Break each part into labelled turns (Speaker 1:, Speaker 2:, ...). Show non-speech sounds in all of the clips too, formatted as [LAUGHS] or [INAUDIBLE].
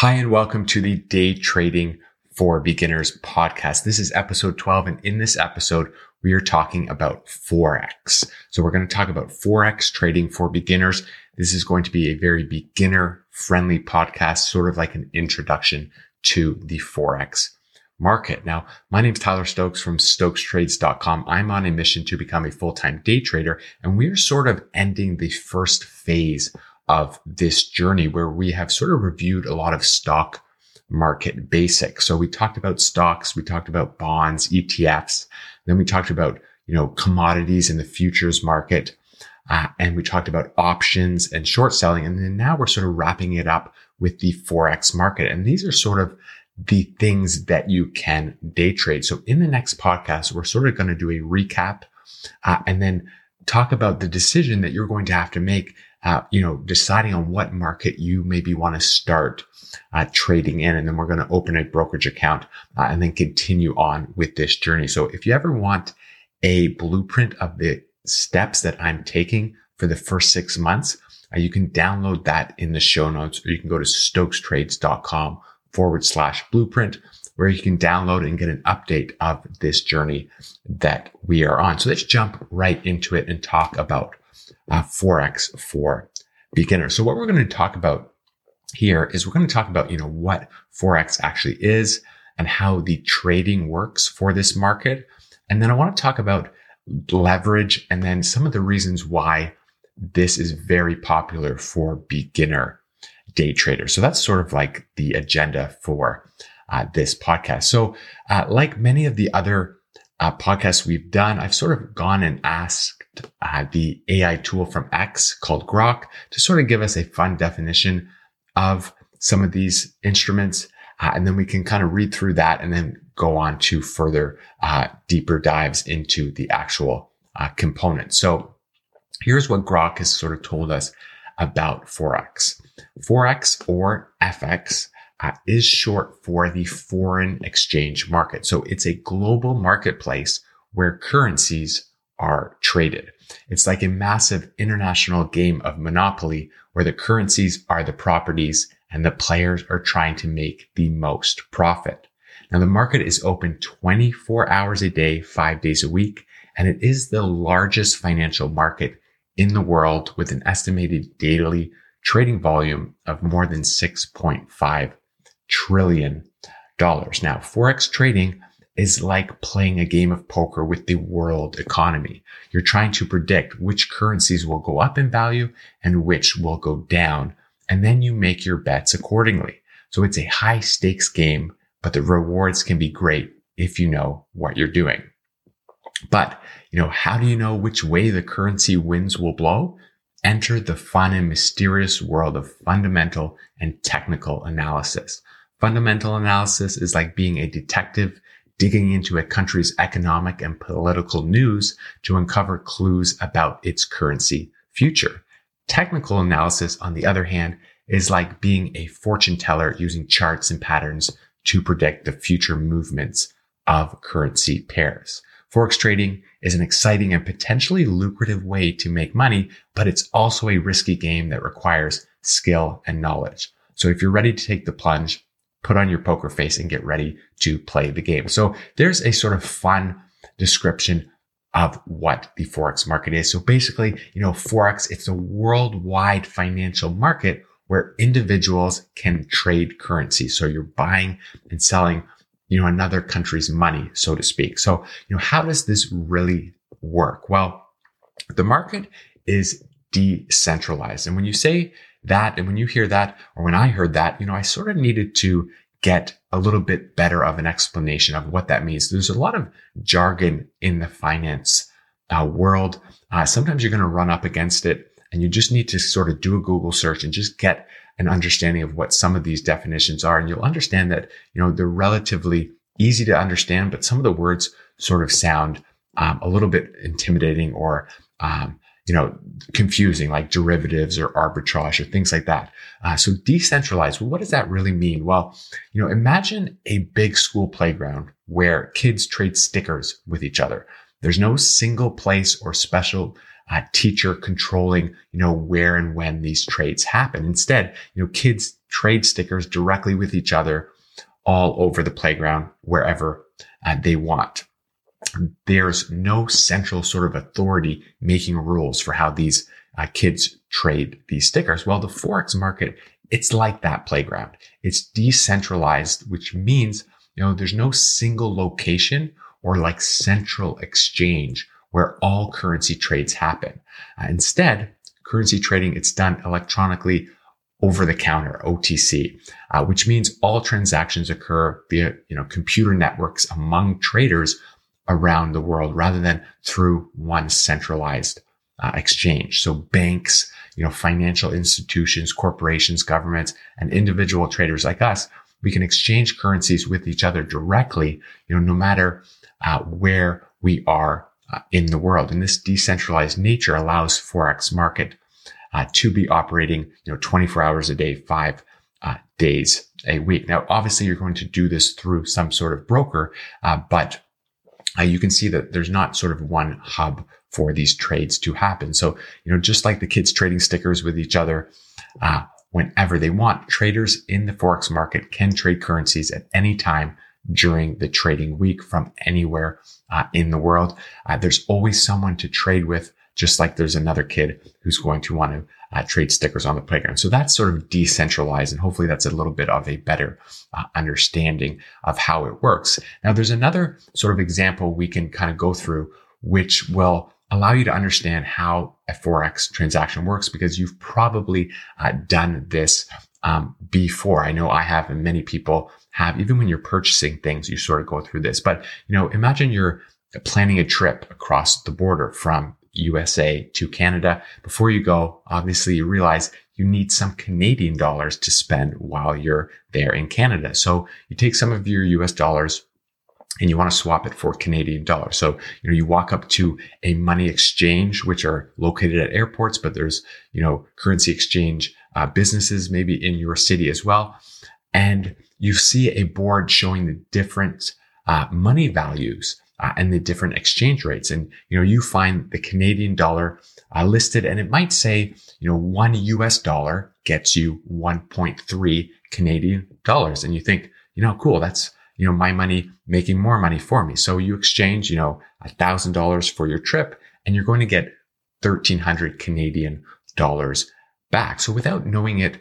Speaker 1: Hi, and welcome to the Day Trading for Beginners podcast. This is episode 12. And in this episode, we are talking about Forex. So we're going to talk about Forex trading for beginners. This is going to be a very beginner friendly podcast, sort of like an introduction to the Forex market. Now, my name is Tyler Stokes from StokesTrades.com. I'm on a mission to become a full-time day trader, and we are sort of ending the first phase of this journey where we have sort of reviewed a lot of stock market basics. So we talked about stocks, we talked about bonds, ETFs, then we talked about, you know, commodities in the futures market. Uh, and we talked about options and short selling. And then now we're sort of wrapping it up with the Forex market. And these are sort of the things that you can day trade. So in the next podcast, we're sort of going to do a recap uh, and then talk about the decision that you're going to have to make uh, you know, deciding on what market you maybe want to start uh, trading in. And then we're going to open a brokerage account uh, and then continue on with this journey. So if you ever want a blueprint of the steps that I'm taking for the first six months, uh, you can download that in the show notes or you can go to stokestrades.com forward slash blueprint where you can download and get an update of this journey that we are on. So let's jump right into it and talk about uh, Forex for beginners. So what we're going to talk about here is we're going to talk about, you know, what Forex actually is and how the trading works for this market. And then I want to talk about leverage and then some of the reasons why this is very popular for beginner day traders. So that's sort of like the agenda for uh, this podcast. So, uh, like many of the other uh, podcasts we've done, I've sort of gone and asked uh, the AI tool from X called Grok to sort of give us a fun definition of some of these instruments. Uh, and then we can kind of read through that and then go on to further uh, deeper dives into the actual uh, components. So here's what Grok has sort of told us about Forex. Forex or FX uh, is short for the foreign exchange market. So it's a global marketplace where currencies are traded. It's like a massive international game of monopoly where the currencies are the properties and the players are trying to make the most profit. Now the market is open 24 hours a day, five days a week, and it is the largest financial market in the world with an estimated daily trading volume of more than 6.5 trillion dollars. Now, Forex trading is like playing a game of poker with the world economy. You're trying to predict which currencies will go up in value and which will go down. And then you make your bets accordingly. So it's a high stakes game, but the rewards can be great if you know what you're doing. But, you know, how do you know which way the currency winds will blow? Enter the fun and mysterious world of fundamental and technical analysis. Fundamental analysis is like being a detective digging into a country's economic and political news to uncover clues about its currency future. Technical analysis, on the other hand, is like being a fortune teller using charts and patterns to predict the future movements of currency pairs. Forex trading is an exciting and potentially lucrative way to make money, but it's also a risky game that requires skill and knowledge. So if you're ready to take the plunge, put on your poker face and get ready to play the game. So there's a sort of fun description of what the Forex market is. So basically, you know, Forex, it's a worldwide financial market where individuals can trade currency. So you're buying and selling, you know, another country's money, so to speak. So, you know, how does this really work? Well, the market is decentralized. And when you say that. And when you hear that, or when I heard that, you know, I sort of needed to get a little bit better of an explanation of what that means. There's a lot of jargon in the finance uh, world. Uh, sometimes you're going to run up against it and you just need to sort of do a Google search and just get an understanding of what some of these definitions are. And you'll understand that, you know, they're relatively easy to understand, but some of the words sort of sound um, a little bit intimidating or um, you know, confusing like derivatives or arbitrage or things like that. Uh, so decentralized, well, what does that really mean? Well, you know, imagine a big school playground where kids trade stickers with each other. There's no single place or special uh, teacher controlling, you know, where and when these trades happen. Instead, you know, kids trade stickers directly with each other all over the playground, wherever uh, they want. There's no central sort of authority making rules for how these uh, kids trade these stickers. Well, the Forex market, it's like that playground. It's decentralized, which means, you know, there's no single location or like central exchange where all currency trades happen. Uh, instead, currency trading, it's done electronically over the counter, OTC, uh, which means all transactions occur via, you know, computer networks among traders around the world rather than through one centralized uh, exchange. So banks, you know, financial institutions, corporations, governments, and individual traders like us, we can exchange currencies with each other directly, you know, no matter uh, where we are uh, in the world. And this decentralized nature allows Forex market uh, to be operating, you know, 24 hours a day, five uh, days a week. Now, obviously, you're going to do this through some sort of broker, uh, but uh, you can see that there's not sort of one hub for these trades to happen. So, you know, just like the kids trading stickers with each other, uh, whenever they want, traders in the Forex market can trade currencies at any time during the trading week from anywhere uh, in the world. Uh, there's always someone to trade with, just like there's another kid who's going to want to uh, trade stickers on the playground. So that's sort of decentralized. And hopefully that's a little bit of a better uh, understanding of how it works. Now, there's another sort of example we can kind of go through, which will allow you to understand how a Forex transaction works because you've probably uh, done this um, before. I know I have and many people have, even when you're purchasing things, you sort of go through this. But, you know, imagine you're planning a trip across the border from USA to Canada. Before you go, obviously you realize you need some Canadian dollars to spend while you're there in Canada. So you take some of your US dollars and you want to swap it for Canadian dollars. So, you know, you walk up to a money exchange, which are located at airports, but there's, you know, currency exchange uh, businesses maybe in your city as well. And you see a board showing the different uh, money values uh, and the different exchange rates. And, you know, you find the Canadian dollar uh, listed and it might say, you know, one US dollar gets you 1.3 Canadian dollars. And you think, you know, cool. That's, you know, my money making more money for me. So you exchange, you know, a thousand dollars for your trip and you're going to get 1300 Canadian dollars back. So without knowing it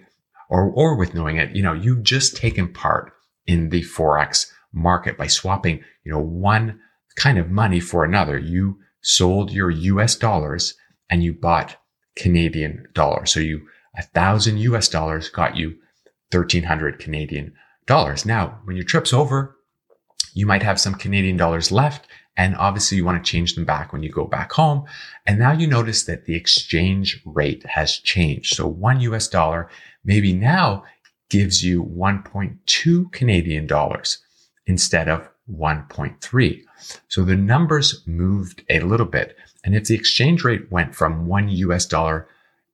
Speaker 1: or, or with knowing it, you know, you've just taken part in the Forex market by swapping, you know, one kind of money for another. You sold your US dollars and you bought Canadian dollars. So you, a thousand US dollars got you 1300 Canadian dollars. Now, when your trip's over, you might have some Canadian dollars left. And obviously you want to change them back when you go back home. And now you notice that the exchange rate has changed. So one US dollar maybe now gives you 1.2 Canadian dollars instead of 1.3. So the numbers moved a little bit. And if the exchange rate went from one US dollar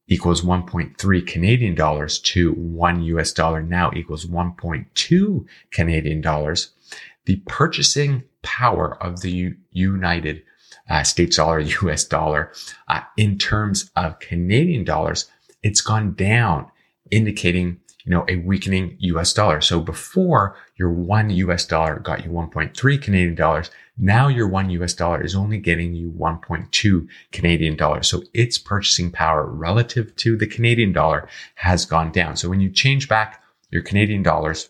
Speaker 1: equals 1.3 Canadian dollars to one US dollar now equals 1.2 Canadian dollars, the purchasing power of the United uh, States dollar, [LAUGHS] US dollar, uh, in terms of Canadian dollars, it's gone down, indicating you know, a weakening US dollar. So before your one US dollar got you 1.3 Canadian dollars, now your one US dollar is only getting you 1.2 Canadian dollars. So its purchasing power relative to the Canadian dollar has gone down. So when you change back your Canadian dollars,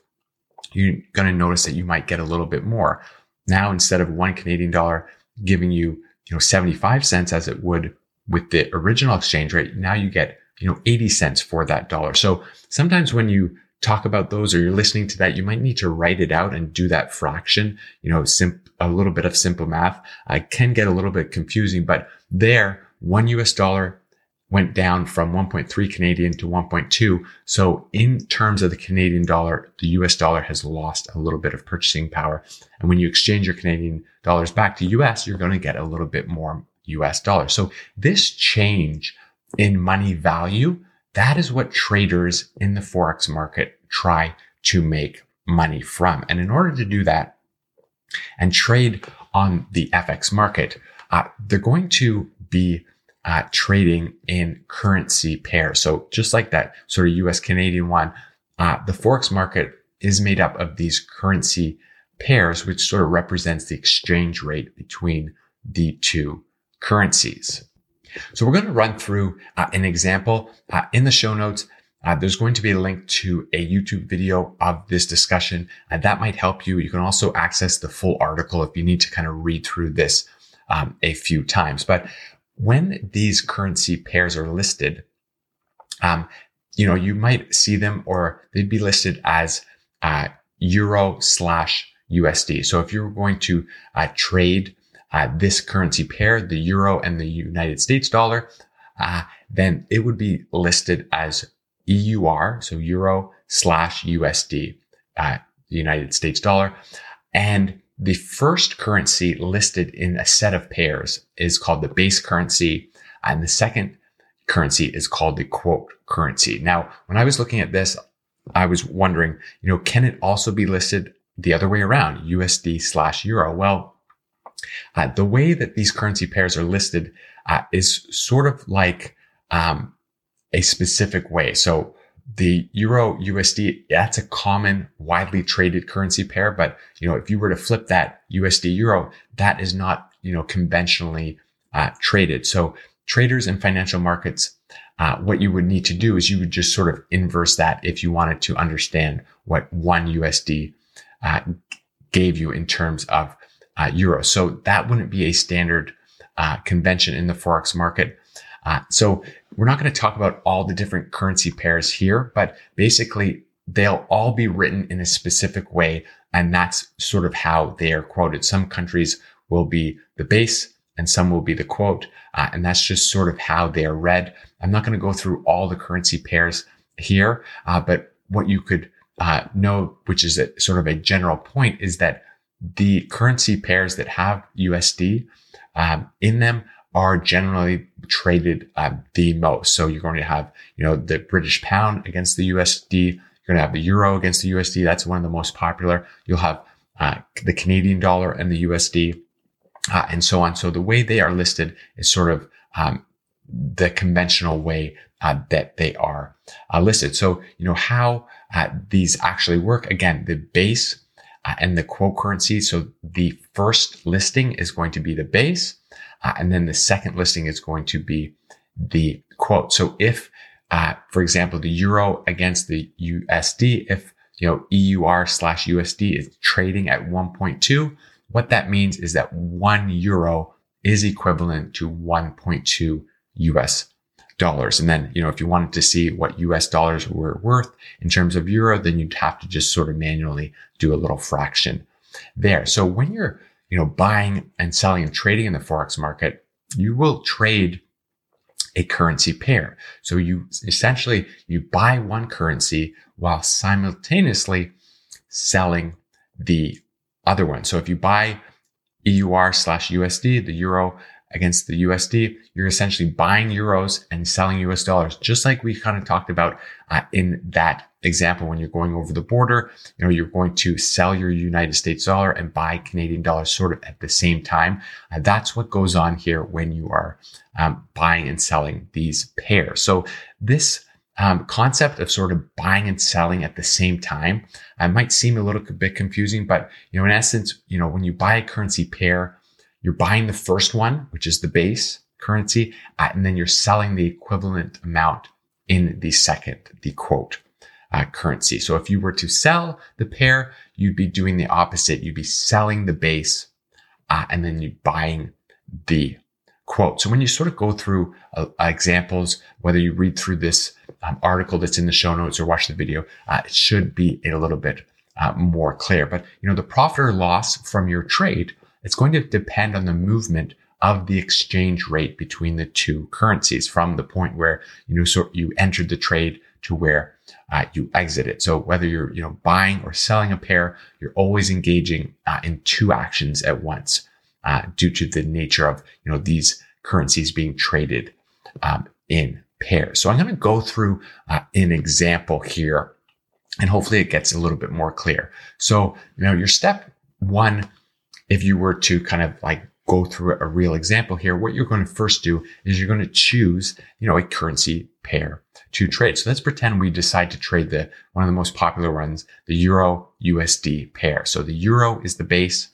Speaker 1: you're going to notice that you might get a little bit more. Now, instead of one Canadian dollar giving you, you know, 75 cents as it would with the original exchange rate, now you get you know, 80 cents for that dollar. So sometimes when you talk about those or you're listening to that, you might need to write it out and do that fraction, you know, a little bit of simple math. I can get a little bit confusing, but there, one US dollar went down from 1.3 Canadian to 1.2. So in terms of the Canadian dollar, the US dollar has lost a little bit of purchasing power. And when you exchange your Canadian dollars back to US, you're going to get a little bit more US dollars. So this change in money value, that is what traders in the Forex market try to make money from. And in order to do that and trade on the FX market, uh, they're going to be uh, trading in currency pairs. So just like that sort of US Canadian one, uh, the forex market is made up of these currency pairs, which sort of represents the exchange rate between the two currencies. So we're going to run through uh, an example uh, in the show notes. Uh, there's going to be a link to a YouTube video of this discussion and that might help you. You can also access the full article if you need to kind of read through this um, a few times. But when these currency pairs are listed, um, you know, you might see them or they'd be listed as uh, euro slash USD. So if you're going to uh, trade uh, this currency pair, the euro and the United States dollar, uh, then it would be listed as EUR, so euro slash USD, uh, the United States dollar. And the first currency listed in a set of pairs is called the base currency. And the second currency is called the quote currency. Now, when I was looking at this, I was wondering, you know, can it also be listed the other way around, USD slash euro? Well, uh, the way that these currency pairs are listed uh, is sort of like um, a specific way. So the euro USD, that's a common, widely traded currency pair. But, you know, if you were to flip that USD euro, that is not, you know, conventionally uh, traded. So traders in financial markets, uh, what you would need to do is you would just sort of inverse that if you wanted to understand what one USD uh, gave you in terms of uh, euro. So that wouldn't be a standard uh, convention in the forex market. Uh, so we're not going to talk about all the different currency pairs here, but basically they'll all be written in a specific way. And that's sort of how they are quoted. Some countries will be the base and some will be the quote. Uh, and that's just sort of how they are read. I'm not going to go through all the currency pairs here, uh, but what you could uh, know, which is a, sort of a general point, is that the currency pairs that have USD um, in them are generally traded uh, the most. So you're going to have, you know, the British pound against the USD. You're going to have the euro against the USD. That's one of the most popular. You'll have uh, the Canadian dollar and the USD, uh, and so on. So the way they are listed is sort of um, the conventional way uh, that they are uh, listed. So you know how uh, these actually work. Again, the base and the quote currency. So the first listing is going to be the base. Uh, and then the second listing is going to be the quote. So if, uh, for example, the euro against the USD, if, you know, EUR slash USD is trading at 1.2, what that means is that one euro is equivalent to 1.2 US dollars. And then, you know, if you wanted to see what US dollars were worth in terms of euro, then you'd have to just sort of manually do a little fraction there. So when you're you know, buying and selling and trading in the Forex market, you will trade a currency pair. So you essentially, you buy one currency while simultaneously selling the other one. So if you buy EUR slash USD, the euro against the USD, you're essentially buying euros and selling US dollars, just like we kind of talked about uh, in that example. When you're going over the border, you know, you're going to sell your United States dollar and buy Canadian dollars sort of at the same time. Uh, that's what goes on here when you are um, buying and selling these pairs. So this um, concept of sort of buying and selling at the same time uh, might seem a little bit confusing, but you know, in essence, you know, when you buy a currency pair, you're buying the first one, which is the base currency, uh, and then you're selling the equivalent amount in the second, the quote uh, currency. So if you were to sell the pair, you'd be doing the opposite. You'd be selling the base uh, and then you're buying the quote. So when you sort of go through uh, examples, whether you read through this um, article that's in the show notes or watch the video, uh, it should be a little bit uh, more clear. But you know, the profit or loss from your trade it's going to depend on the movement of the exchange rate between the two currencies from the point where you know so you entered the trade to where uh, you exit it. So whether you're you know buying or selling a pair, you're always engaging uh, in two actions at once uh, due to the nature of you know these currencies being traded um, in pairs. So I'm going to go through uh, an example here, and hopefully it gets a little bit more clear. So you know your step one if you were to kind of like go through a real example here, what you're going to first do is you're going to choose, you know, a currency pair to trade. So let's pretend we decide to trade the one of the most popular ones, the Euro USD pair. So the Euro is the base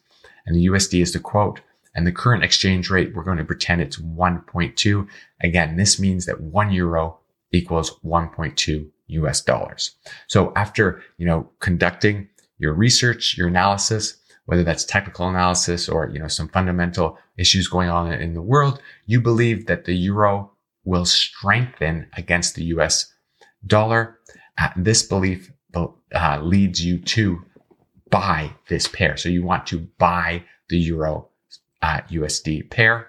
Speaker 1: and the USD is the quote. And the current exchange rate, we're going to pretend it's 1.2. Again, this means that one euro equals 1.2 US dollars. So after, you know, conducting your research, your analysis, whether that's technical analysis or, you know, some fundamental issues going on in the world, you believe that the euro will strengthen against the US dollar. Uh, this belief uh, leads you to buy this pair. So you want to buy the euro uh, USD pair.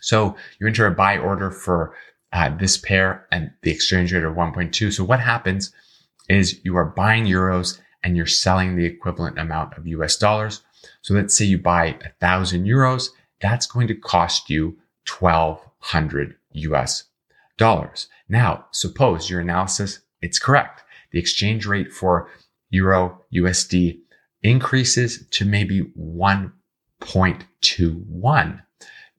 Speaker 1: So you enter a buy order for uh, this pair and the exchange rate of 1.2. So what happens is you are buying euros and you're selling the equivalent amount of US dollars. So let's say you buy a thousand euros. That's going to cost you 1200 US dollars. Now, suppose your analysis, it's correct. The exchange rate for euro USD increases to maybe 1.21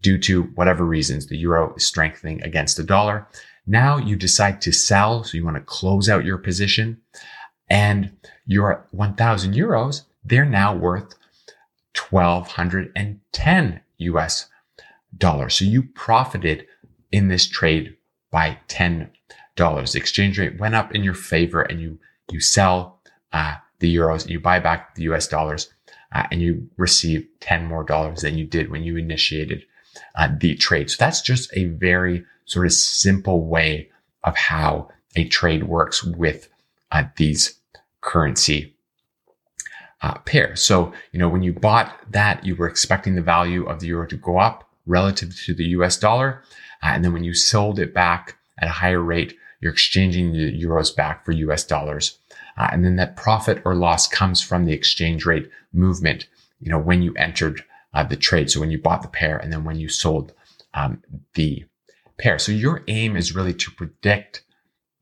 Speaker 1: due to whatever reasons the euro is strengthening against the dollar. Now you decide to sell. So you want to close out your position and your 1000 euros, they're now worth 1210 US dollars. So you profited in this trade by $10. The exchange rate went up in your favor and you, you sell, uh, the euros and you buy back the US dollars uh, and you receive 10 more dollars than you did when you initiated uh, the trade. So that's just a very sort of simple way of how a trade works with uh, these currency uh, pairs. So, you know, when you bought that, you were expecting the value of the euro to go up relative to the US dollar. Uh, and then when you sold it back at a higher rate, you're exchanging the euros back for US dollars. Uh, and then that profit or loss comes from the exchange rate movement, you know, when you entered uh, the trade. So when you bought the pair and then when you sold um, the pair. So your aim is really to predict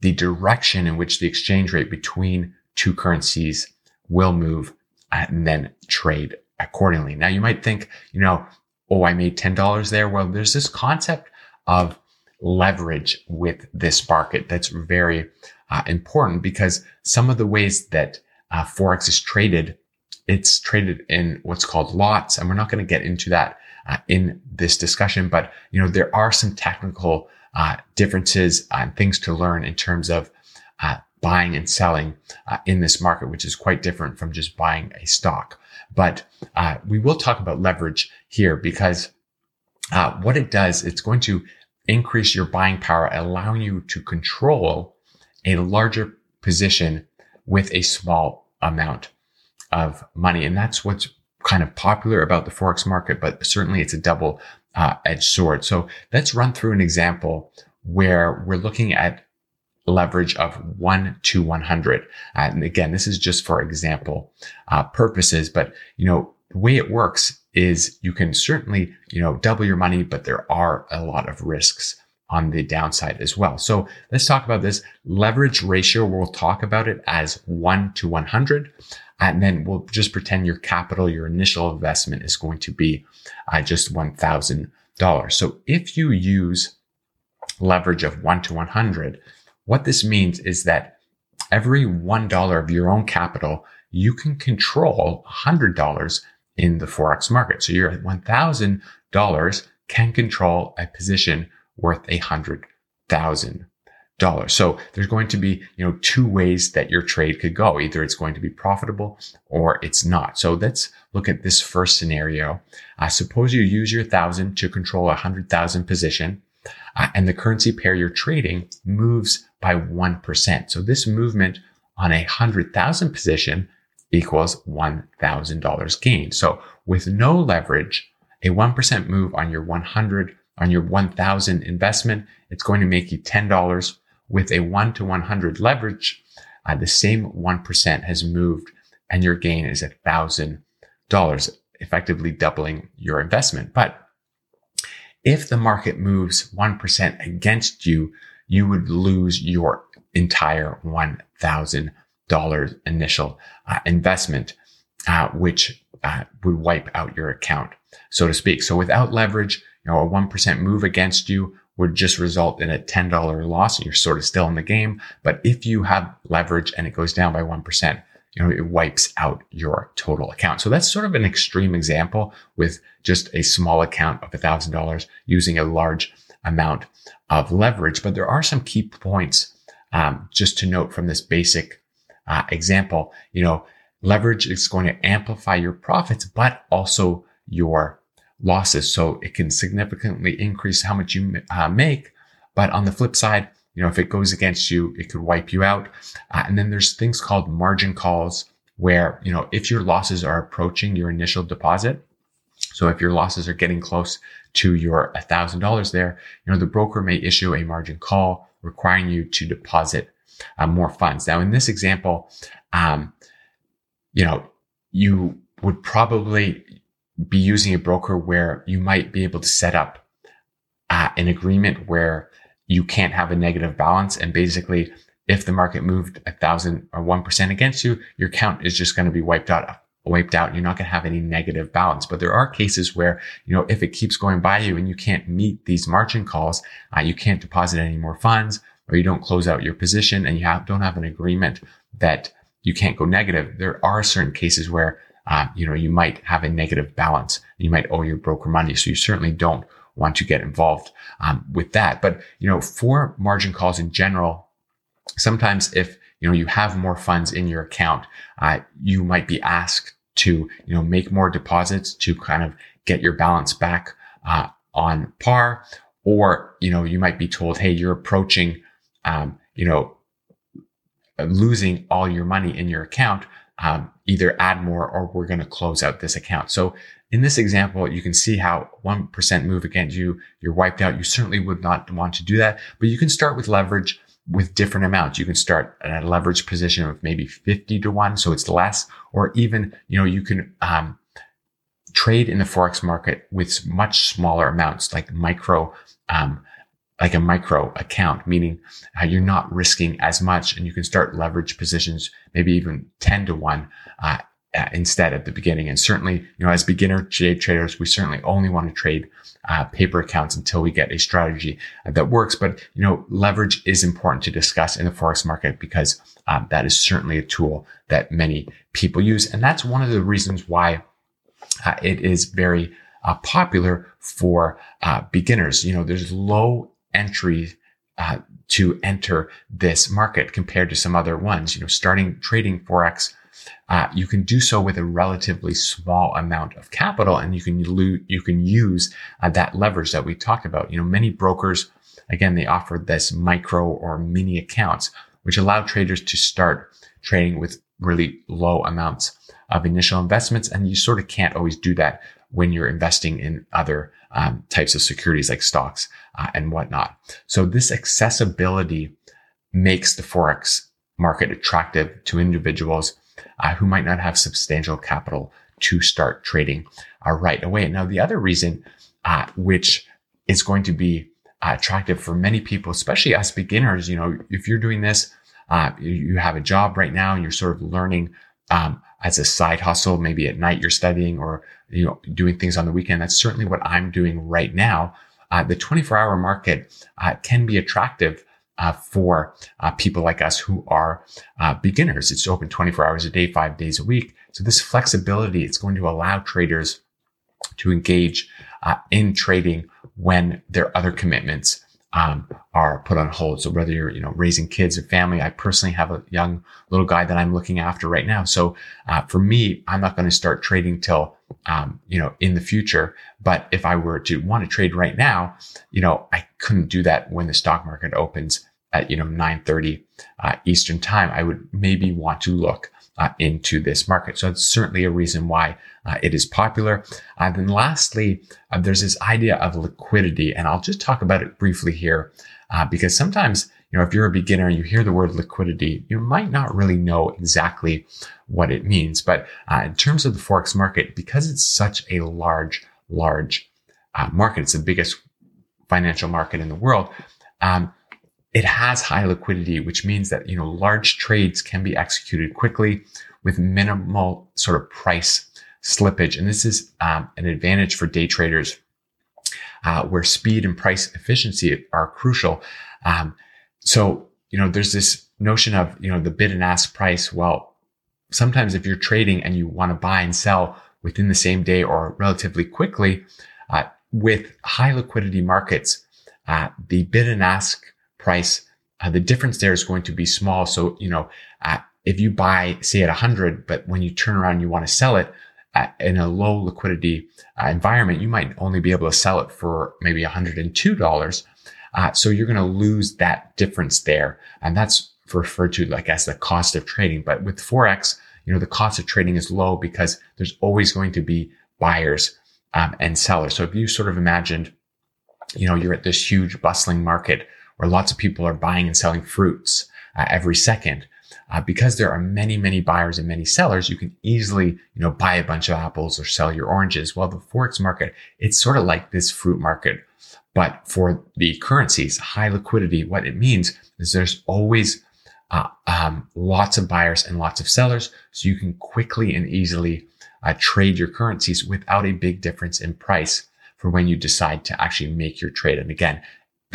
Speaker 1: the direction in which the exchange rate between two currencies will move and then trade accordingly. Now you might think, you know, oh, I made $10 there. Well, there's this concept of leverage with this market that's very uh, important because some of the ways that uh, Forex is traded it's traded in what's called lots. And we're not going to get into that uh, in this discussion, but you know, there are some technical uh, differences and things to learn in terms of uh, buying and selling uh, in this market, which is quite different from just buying a stock. But uh, we will talk about leverage here because uh, what it does, it's going to increase your buying power, allowing you to control a larger position with a small amount of money. And that's what's kind of popular about the Forex market, but certainly it's a double uh, edged sword. So let's run through an example where we're looking at leverage of one to 100. Uh, and again, this is just for example uh, purposes, but you know, the way it works is you can certainly, you know, double your money, but there are a lot of risks on the downside as well. So let's talk about this leverage ratio. We'll talk about it as one to 100. And then we'll just pretend your capital, your initial investment is going to be uh, just $1,000. So if you use leverage of one to 100, what this means is that every $1 of your own capital, you can control $100 in the Forex market. So your $1,000 can control a position worth a hundred thousand dollars. So there's going to be, you know, two ways that your trade could go. Either it's going to be profitable or it's not. So let's look at this first scenario. Uh, suppose you use your thousand to control a hundred thousand position. Uh, and the currency pair you're trading moves by 1%. So this movement on a hundred thousand position equals $1,000 gain. So with no leverage, a 1% move on your 100 on your 1000 investment, it's going to make you $10 with a 1 to 100 leverage. Uh, the same 1% has moved and your gain is $1,000, effectively doubling your investment. But if the market moves 1% against you, you would lose your entire $1,000 initial uh, investment, uh, which uh, would wipe out your account, so to speak. So without leverage, you know, a 1% move against you would just result in a $10 loss and you're sort of still in the game. But if you have leverage and it goes down by 1%, you know, it wipes out your total account. So that's sort of an extreme example with just a small account of $1,000 using a large amount of leverage. But there are some key points um, just to note from this basic uh, example. You know, leverage is going to amplify your profits, but also your losses. So it can significantly increase how much you uh, make. But on the flip side, you know, if it goes against you, it could wipe you out. Uh, and then there's things called margin calls where, you know, if your losses are approaching your initial deposit, so if your losses are getting close to your $1,000 there, you know, the broker may issue a margin call requiring you to deposit uh, more funds. Now, in this example, um, you know, you would probably be using a broker where you might be able to set up uh, an agreement where you can't have a negative balance. And basically, if the market moved a thousand or one percent against you, your count is just going to be wiped out, wiped out. You're not going to have any negative balance. But there are cases where, you know, if it keeps going by you and you can't meet these margin calls, uh, you can't deposit any more funds or you don't close out your position and you have, don't have an agreement that you can't go negative. There are certain cases where, uh, you know, you might have a negative balance. You might owe your broker money. So you certainly don't want to get involved um, with that. But you know, for margin calls in general, sometimes if you know you have more funds in your account, uh, you might be asked to you know make more deposits to kind of get your balance back uh, on par, or you know you might be told, hey, you're approaching, um, you know, losing all your money in your account. Um, either add more or we're going to close out this account. So in this example, you can see how 1% move against you, you're wiped out. You certainly would not want to do that, but you can start with leverage with different amounts. You can start at a leverage position of maybe 50 to one. So it's less, or even, you know, you can, um, trade in the Forex market with much smaller amounts like micro, um, like a micro account, meaning uh, you're not risking as much and you can start leverage positions, maybe even 10 to one, uh, uh, instead at the beginning. And certainly, you know, as beginner traders, we certainly only want to trade uh, paper accounts until we get a strategy uh, that works. But, you know, leverage is important to discuss in the Forex market because um, that is certainly a tool that many people use. And that's one of the reasons why uh, it is very uh, popular for beginners. You know, there's low entry to enter this market compared to some other ones. You know, starting trading Forex uh, you can do so with a relatively small amount of capital and you can lo- you can use uh, that leverage that we talked about. You know, many brokers, again, they offer this micro or mini accounts, which allow traders to start trading with really low amounts of initial investments. And you sort of can't always do that when you're investing in other um, types of securities like stocks uh, and whatnot. So this accessibility makes the Forex market attractive to individuals uh, who might not have substantial capital to start trading uh, right away. Now, the other reason, uh, which is going to be uh, attractive for many people, especially us beginners, you know, if you're doing this, uh, you have a job right now and you're sort of learning um, as a side hustle, maybe at night you're studying or, you know, doing things on the weekend. That's certainly what I'm doing right now. Uh, the 24 hour market can be attractive uh, for uh, people like us who are uh, beginners. It's open 24 hours a day, five days a week. So this flexibility, it's going to allow traders to engage uh, in trading when their other commitments um, are put on hold. So whether you're, you know, raising kids or family, I personally have a young little guy that I'm looking after right now. So uh, for me, I'm not going to start trading till, um, you know, in the future. But if I were to want to trade right now, you know, I couldn't do that when the stock market opens at, you know, 930 uh, Eastern time. I would maybe want to look uh, into this market. So it's certainly a reason why uh, it is popular. And then lastly, uh, there's this idea of liquidity, and I'll just talk about it briefly here uh, because sometimes, you know, if you're a beginner and you hear the word liquidity, you might not really know exactly what it means. But uh, in terms of the Forex market, because it's such a large, large uh, market, it's the biggest financial market in the world. Um, it has high liquidity, which means that, you know, large trades can be executed quickly with minimal sort of price slippage. And this is um, an advantage for day traders uh, where speed and price efficiency are crucial. Um, so, you know, there's this notion of, you know, the bid and ask price. Well, sometimes if you're trading and you want to buy and sell within the same day or relatively quickly, uh, with high liquidity markets, uh, the bid and ask price, uh, the difference there is going to be small. So, you know, uh, if you buy, say at 100, but when you turn around, you want to sell it uh, in a low liquidity uh, environment, you might only be able to sell it for maybe $102. Uh, so you're going to lose that difference there. And that's referred to like as the cost of trading. But with Forex, you know, the cost of trading is low because there's always going to be buyers um, and sellers. So if you sort of imagined, you know, you're at this huge bustling market where lots of people are buying and selling fruits uh, every second. Uh, because there are many, many buyers and many sellers, you can easily, you know, buy a bunch of apples or sell your oranges. Well, the Forex market, it's sort of like this fruit market, but for the currencies, high liquidity, what it means is there's always uh, um, lots of buyers and lots of sellers. So you can quickly and easily uh, trade your currencies without a big difference in price for when you decide to actually make your trade. And again,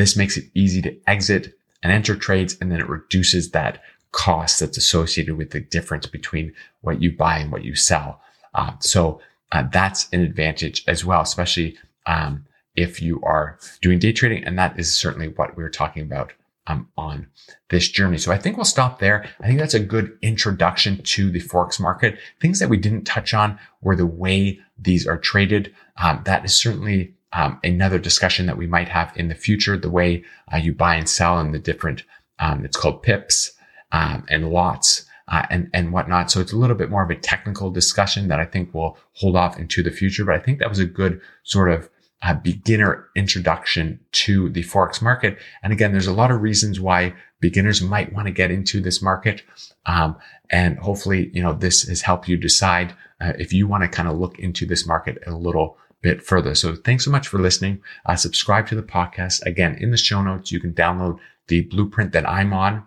Speaker 1: this makes it easy to exit and enter trades, and then it reduces that cost that's associated with the difference between what you buy and what you sell. Uh, so uh, that's an advantage as well, especially um, if you are doing day trading. And that is certainly what we are talking about um, on this journey. So I think we'll stop there. I think that's a good introduction to the Forex market. Things that we didn't touch on were the way these are traded. Um, that is certainly um, another discussion that we might have in the future. The way uh, you buy and sell and the different, um, it's called pips um, and lots. Uh, and and whatnot. So it's a little bit more of a technical discussion that I think will hold off into the future. But I think that was a good sort of a beginner introduction to the Forex market. And again, there's a lot of reasons why beginners might want to get into this market. Um, and hopefully, you know, this has helped you decide uh, if you want to kind of look into this market a little bit further. So thanks so much for listening. Uh, subscribe to the podcast. Again, in the show notes, you can download the blueprint that I'm on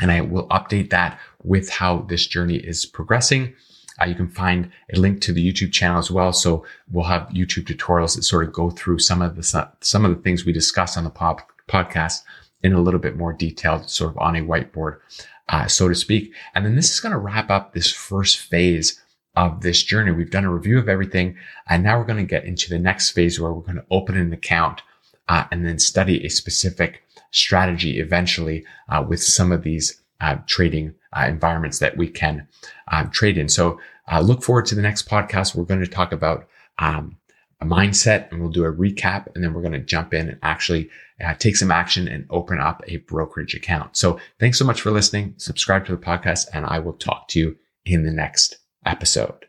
Speaker 1: and I will update that with how this journey is progressing. Uh, you can find a link to the YouTube channel as well. So we'll have YouTube tutorials that sort of go through some of the some of the things we discussed on the podcast in a little bit more detail, sort of on a whiteboard, uh, so to speak. And then this is going to wrap up this first phase of this journey. We've done a review of everything, and now we're going to get into the next phase where we're going to open an account uh, and then study a specific strategy eventually uh, with some of these uh, trading uh, environments that we can um, trade in. So uh, look forward to the next podcast. We're going to talk about um, a mindset and we'll do a recap and then we're going to jump in and actually uh, take some action and open up a brokerage account. So thanks so much for listening. Subscribe to the podcast and I will talk to you in the next episode.